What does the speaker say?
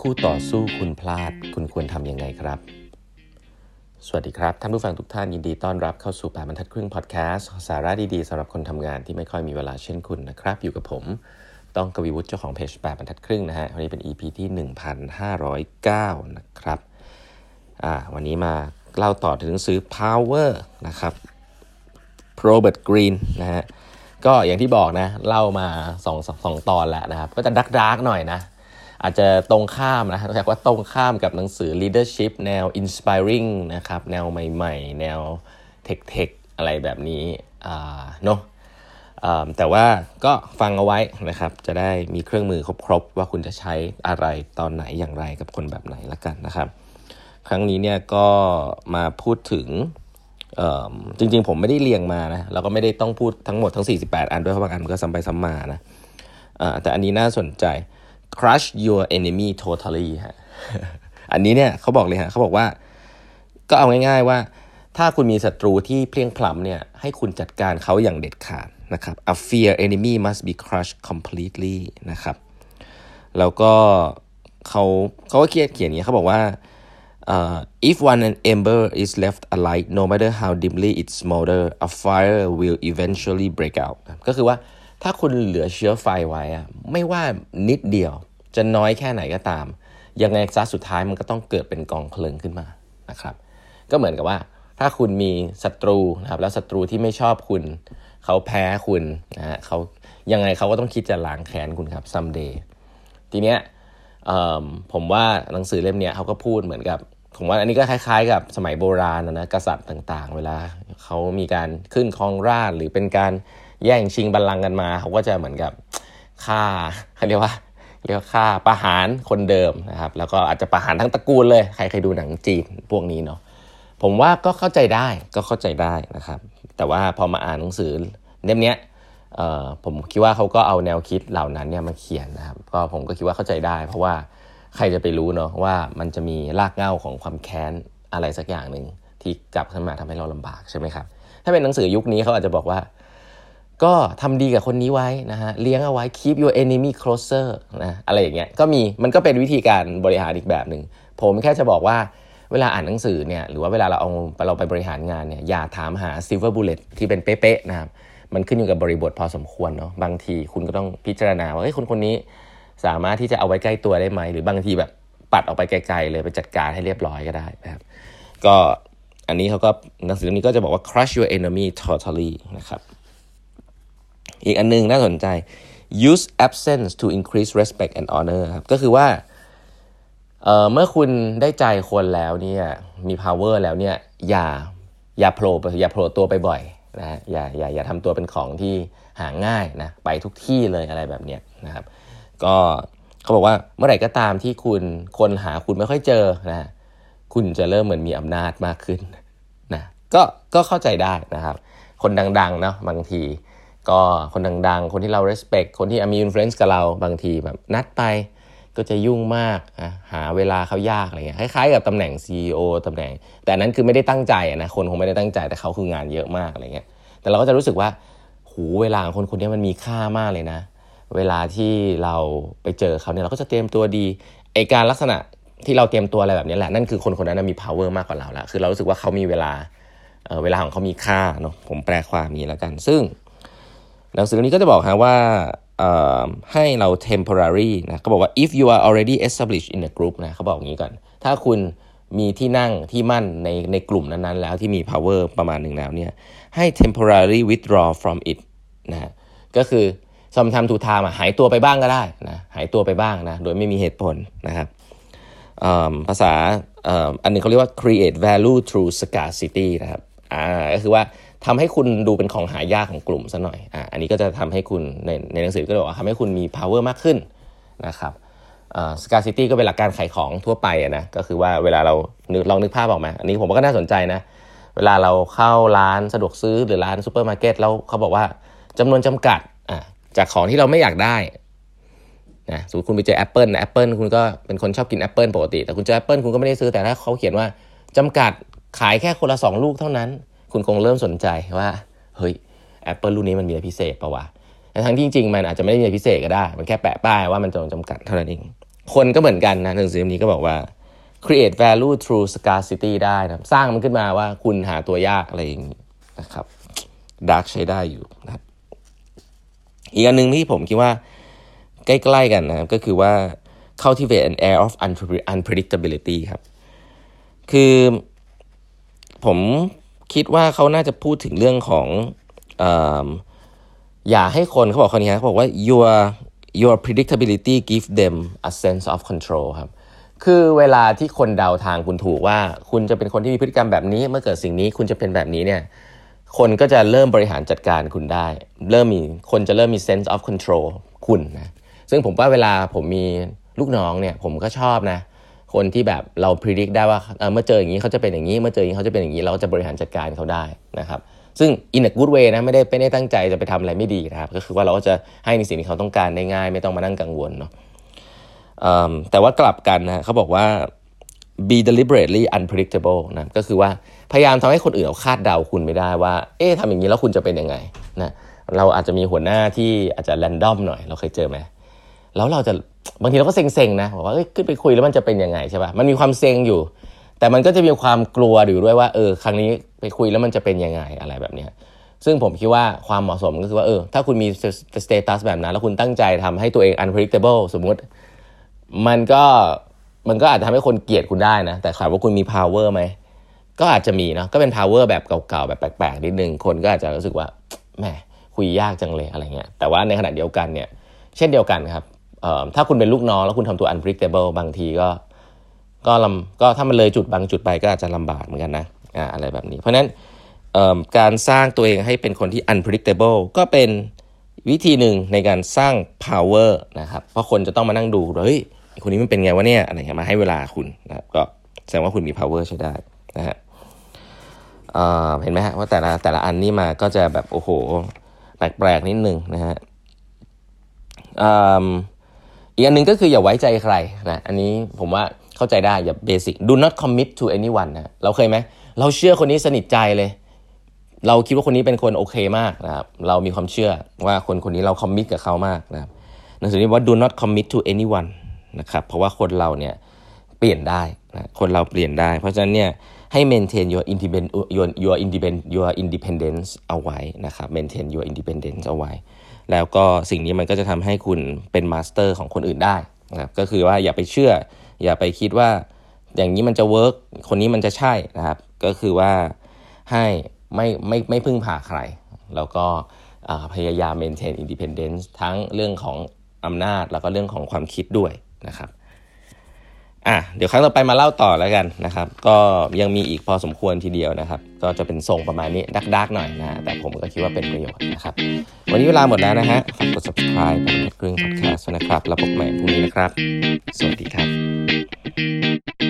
คู่ต่อสู้คุณพลาด คุณควรทำยังไงครับ สวัสดีครับ ท่านผู้ฟังทุกท่านยินดีต้อนรับเข้าสู่แปดบรรทัดครึ่งพอดแคสต์สาระดีๆสำหรับคนทำงานที่ไม่ค่อยมีเวลาเช่นคุณนะครับ อยู่กับผม ต้องกวีวุฒิเจ้าของเพจแปดบรรทัดครึ่งนะฮะวันนี้เป็น EP ที่ 1509 นะครับอ่าวันนี้มาเล่าต่อถึงหนังสือ Power นะครับ Robert green นะฮะก็อย่างที่บอกนะเล่ามาสองสองตอนแล้วนะครับ ก็จะดักดักหน่อยนะ อาจจะตรงข้ามนะเรียกว่าตรงข้ามกับหนังสือ leadership แนว inspiring นะครับ แนวใหม่ ๆ แนวเทคๆอะไรแบบนี้เนาะแต่ว่าก็ฟังเอาไว้นะครับ จะได้มีเครื่องมือครบๆ ว่าคุณจะใช้อะไรตอนไหนอย่างไรกับคนแบบไหนละกันนะครับ ครั้งนี้เนี่ยก็มาพูดถึงจริงๆ ผมไม่ได้เรียงมานะเราก็ไม่ได้ต้องพูดทั้งหมดทั้ง 48 อันด้วยเพราะบางอันมันก็ซ้ำไปซ้ำมานะแต่อันนี้น่าสนใจ crush your enemy totally ฮะอันนี้เนี่ยเขาบอกเลยฮะเขาบอกว่า ก็เอาง่าย ๆว่า ถ้าคุณมีศัตรูที่เพลียงพล้ำเนี่ยให้คุณจัดการเขาอย่างเด็ดขาดนะครับ a fear enemy must be crushed completely นะครับ แล้วก็เขาเขาก็เขียนเขียนอย่างนี้เขาบอกว่า uh, if one ember is left alight no matter how dimly it smolder a fire will eventually break out ก็คือว่าถ้าคุณเหลือเชื้อไฟไว้อะไม่ว่านิดเดียว จะน้อยแค่ไหนก็ตาม ยังไงซะสุดท้ายมันก็ต้องเกิดเป็นกองเพลิงขึ้นมานะครับ ก็เหมือนกับว่า ถ้าคุณมีศัตรูนะครับแล้วศัตรูที่ไม่ชอบคุณ เขาแพ้คุณนะฮะเขายังไงเขาก็ต้องคิดจะล้างแค้นคุณครับ someday ทีเนี้ยผมว่าหนังสือเล่มนี้เขาก็พูดเหมือนกับผมว่าอันนี้ก็คล้ายๆ กับสมัยโบราณนะกษัตริย์ต่างๆ เวลาเขามีการขึ้นครองราชหรือเป็นการแย่งชิงบัลลังก์กันมา เขาก็จะเหมือนกับฆ่าเขาเรียกว่า เรียกว่าฆ่าประหารคนเดิมนะครับ แล้วก็อาจจะประหารทั้งตระกูลเลย ใครเคยดูหนังจีนพวกนี้เนาะผมว่าก็เข้าใจได้ก็เข้าใจได้นะครับ แต่ว่าพอมาอ่านหนังสือเล่มนี้ผมคิดว่าเขาก็เอาแนวคิดเหล่านั้นเนี่ยมาเขียนนะครับ ก็ผมก็คิดว่าเข้าใจได้ เพราะว่าใครจะไปรู้เนาะว่ามันจะมีรากเหง้าของความแค้นอะไรสักอย่างหนึ่งที่กลับขึ้นมาทำให้เราลำบากใช่ไหมครับ ถ้าเป็นหนังสือยุคนี้เขาอาจจะบอกว่า ก็ทำดีกับคนนี้ไว้นะฮะเลี้ยงเอาไว้ keep your enemy closer นะอะไรอย่างเงี้ยก็มีมันก็เป็นวิธีการบริหารอีกแบบหนึ่งผมแค่จะบอกว่าเวลาอ่านหนังสือเนี่ยหรือว่าเวลาเราเอาเราไปบริหารงานเนี่ยอย่าถามหา silver bullet ที่เป็นเป๊ะๆนะครับมันขึ้นอยู่กับบริบทพอสมควรเนาะบางทีคุณก็ต้องพิจารณาว่าเฮ้ยคนคนนี้สามารถที่จะเอาไว้ใกล้ตัวได้ไหม หรือบางทีแบบปัดออกไปไกลๆเลยไปจัดการให้เรียบร้อยก็ได้นะครับก็อันนี้เขาก็หนังสือเล่มนี้ก็จะบอกว่า crush your enemy totally นะครับ อีกอันนึงน่าสนใจ use absence to increase respect and honor ครับก็คือว่าเเมื่อคุณได้ใจคนแล้วเนี่ยมี power แล้วเนี่ยอย่าอย่าโผล่อย่าโผล่ตัวไปบ่อยนะอย่าอย่าอย่าทำตัวเป็นของที่หาง่ายนะไปทุกที่เลยอะไรแบบเนี้ยนะครับ ก็เขาบอกว่าเมื่อไหร่ก็ตามที่คุณคนหาคุณไม่ค่อยเจอนะคุณจะเริ่มเหมือนมีอำนาจมากขึ้นนะก็ก็เข้าใจได้นะครับ คนดังๆเนาะบางที ก็คนดังๆ คนที่เรา respect คนที่มี influence กับเราบางทีแบบนัดไปก็จะยุ่งมากหาเวลาเขายากอะไรเงี้ยคล้ายๆกับตำแหน่ง CEO ตำแหน่ง แต่นั้นคือไม่ได้ตั้งใจนะคนคงไม่ได้ตั้งใจแต่เขาคืองานเยอะมากอะไรเงี้ยแต่เราก็จะรู้สึกว่าหูเวลาของคนคนนี้มันมีค่ามากเลยนะ เวลาที่เราไปเจอเขาเนี่ยเราก็จะเตรียมตัวดีไอการลักษณะที่เราเตรียมตัวอะไรแบบนี้แหละนั่นคือคนคนนั้นมี power มากกว่าเราแล้วคือเรารู้สึกว่าเขามีเวลาเเวลาของเขามีค่าเนาะผมแปลความนี้แล้วกัน ซึ่ง หนังสือนี้ก็จะบอกฮะว่าให้เรา temporary นะเขาบอกว่า if you are already established in a group นะเขาบอกอย่างนี้ก่อน ถ้าคุณมีที่นั่งที่มั่นในในกลุ่มนั้นๆ แล้วที่มี power ประมาณหนึ่งแล้วเนี่ยให้ temporary withdraw from it นะก็คือซอมทำทูทามหายตัวไปบ้างก็ได้นะหายตัวไปบ้างนะโดยไม่มีเหตุผลนะครับภาษาอันนึงเขาเรียกว่า create value through scarcity นะครับอ่าก็คือว่า ทำให้คุณดูเป็นของหายากของกลุ่มซะหน่อยอ่าอันนี้ก็จะทำให้คุณในในหนังสือก็บอกว่าทำให้คุณมี power มากขึ้นนะครับ scarcity ก็เป็นหลักการขายของทั่วไปนะก็คือว่าเวลาเราลองนึกภาพออกมา อันนี้ผมก็น่าสนใจนะเวลาเราเข้าร้านสะดวกซื้อหรือร้านซูเปอร์มาร์เก็ตแล้วเขาบอกว่าจำนวนจำกัดอ่าจากของที่เราไม่อยากได้นะสมมติคุณไปเจอแอปเปิลนะแอปเปิลคุณก็เป็นคนชอบกินแอปเปิลปกติ แต่คุณเจอแอปเปิลคุณก็ไม่ได้ซื้อแต่ถ้าเขาเขียนว่าจำกัดขายแค่คนละสองลูกเท่านั้น คุณคงเริ่มสนใจว่าเฮ้ยแอปเปิลลูกนี้มันมีอะไรพิเศษปะวะแต่ทั้งที่จริงๆมันอาจจะไม่ได้มีอะไรพิเศษก็ได้ มันแค่แปะป้ายว่ามันจำจำกัดเท่านั้นเอง คนก็เหมือนกันนะหนังสือเล่มนี้ก็บอกว่า create value through scarcity ได้นะสร้างมันขึ้นมาว่าคุณหาตัวยากอะไรอย่างนี้นะครับ dark ใช้ได้อยู่นะอีกอันหนึ่งที่ผมคิดว่าใกล้ๆกันนะก็คือว่า cultivate an air of unpredictability ครับ คือผม คิดว่าเขาน่าจะพูดถึงเรื่องของออย่าให้คนเขาบอกคนนี้เขาบอกว่า your your predictability give them a sense of control ครับคือเวลาที่คนเดาทางคุณถูกว่า คุณจะเป็นคนที่มีพฤติกรรมแบบนี้ เมื่อเกิดสิ่งนี้คุณจะเป็นแบบนี้เนี่ยคนก็จะเริ่มบริหารจัดการคุณได้ เริ่มมีคนจะเริ่มมี sense of control คุณนะซึ่งผมว่าเวลาผมมีลูกน้องเนี่ยผมก็ชอบนะ คนที่แบบเราพิจิตรได้ว่าเมื่อเจออย่างนี้เขาจะเป็นอย่างนี้เมื่อเจออย่างนี้เขาจะเป็นอย่างนี้เราจะบริหารจัดการเขาได้นะครับซึ่ง in a good way นะไม่ได้ไม่ได้ตั้งใจจะไปทำอะไรไม่ดีนะครับ ก็คือว่าเราก็จะให้ในสิ่งที่เขาต้องการได้ง่าย ไม่ต้องมานั่งกังวลเนาะแต่ว่ากลับกันนะเขาบอกว่า be deliberately unpredictable นะก็คือว่าพยายามทำให้คนอื่นเขาคาดเดาคุณไม่ได้ว่า เอ๊ะทำอย่างนี้แล้วคุณจะเป็นยังไงนะเราอาจจะมีหัวหน้าที่อาจจะ random หน่อย เราเคยเจอไหมแล้วเราจะ บางทีเราก็เซ็งๆนะบอกว่าขึ้นไปคุยแล้วมันจะเป็นยังไงใช่ปะ่ะมันมีความเซ็งอยู่ แต่มันก็จะมีความกลัวอยู่ด้วยว่าเออครั้งนี้ไปคุยแล้วมันจะเป็นยังไงอะไรแบบเนี้ยซึ่งผมคิดว่าความเหมาะสมก็คือว่าเออถ้าคุณมี status แบบนั้น แล้วคุณตั้งใจทำให้ตัวเอง unpredictable สมมุติ มันก็มันก็อาจจะทำให้คนเกลียดคุณได้นะ แต่ถามว่าคุณมี power ไหมก็อาจจะมีเนาะก็เป็น power แบบเก่าๆแบบแปลกๆนิดนึงคนก็อาจจะรู้สึกว่าแหมคุยยากจังเลยอะไรเงี้ยแต่ว่าในขณะเดียวกันเนี่ย เช่นเดียวกันครับ ถ้าคุณเป็นลูกน้องแล้วคุณทำตัว unpredictable บางทีก็ก็ลำก็ถ้ามันเลยจุดบางจุดไปก็อาจจะลำบากเหมือนกันนะอ่าอะไรแบบนี้ เพราะนั้นการสร้างตัวเองให้เป็นคนที่ unpredictable ก็เป็นวิธีหนึ่งในการสร้าง power นะครับ เพราะคนจะต้องมานั่งดูเฮ้ยคนนี้มันเป็นไงวะเนี่ยอะไรเงี้ยมาให้เวลาคุณนะครับก็แสดงว่าคุณมี power ใช้ได้นะฮะเห็นไหมฮะว่าแต่ละแต่ละอันนี้มาก็จะแบบโอ้โห แปลกๆนิดนึงนะฮะ อีกอันหนึ่งก็คืออย่าไว้ใจใครนะอันนี้ผมว่าเข้าใจได้อย่าเบสิก do not commit to anyone นะเราเคยไหมเราเชื่อคนนี้สนิทใจเลย เราคิดว่าคนนี้เป็นคนโอเคมากนะครับเรามีความเชื่อว่าคนคนนี้เรา commit กับเขามากนะครับหนังสือนี้ว่า do not commit to anyone นะครับเพราะว่าคนเราเนี่ยเปลี่ยนได้นะคนเราเปลี่ยนได้ เพราะฉะนั้นเนี่ยให้ maintain your independent your your independent your independence เอาไว้นะครับ maintain your independence เอาไว้ แล้วก็สิ่งนี้มันก็จะทำให้คุณเป็น master ของคนอื่นได้นะครับก็คือว่าอย่าไปเชื่อ อย่าไปคิดว่าอย่างนี้มันจะ work คนนี้มันจะใช่นะครับ ก็คือว่าให้ไม่ไม่ไม่พึ่งพาใคร แล้วก็พยายาม maintain independence ทั้งเรื่องของอำนาจแล้วก็เรื่องของความคิดด้วยนะครับ อะเดี๋ยวครั้งต่อไปมาเล่าต่อแล้วกันนะครับ ก็ยังมีอีกพอสมควรทีเดียวนะครับ ก็จะเป็นทรงประมาณนี้ดักดักหน่อยนะแต่ผมก็คิดว่าเป็นประโยชน์นะครับ วันนี้เวลาหมดแล้วนะฮะฝากกด subscribe กดครึ่ง podcast นะครับ แล้วพบใหม่พรุ่งนี้นะครับ สวัสดีครับ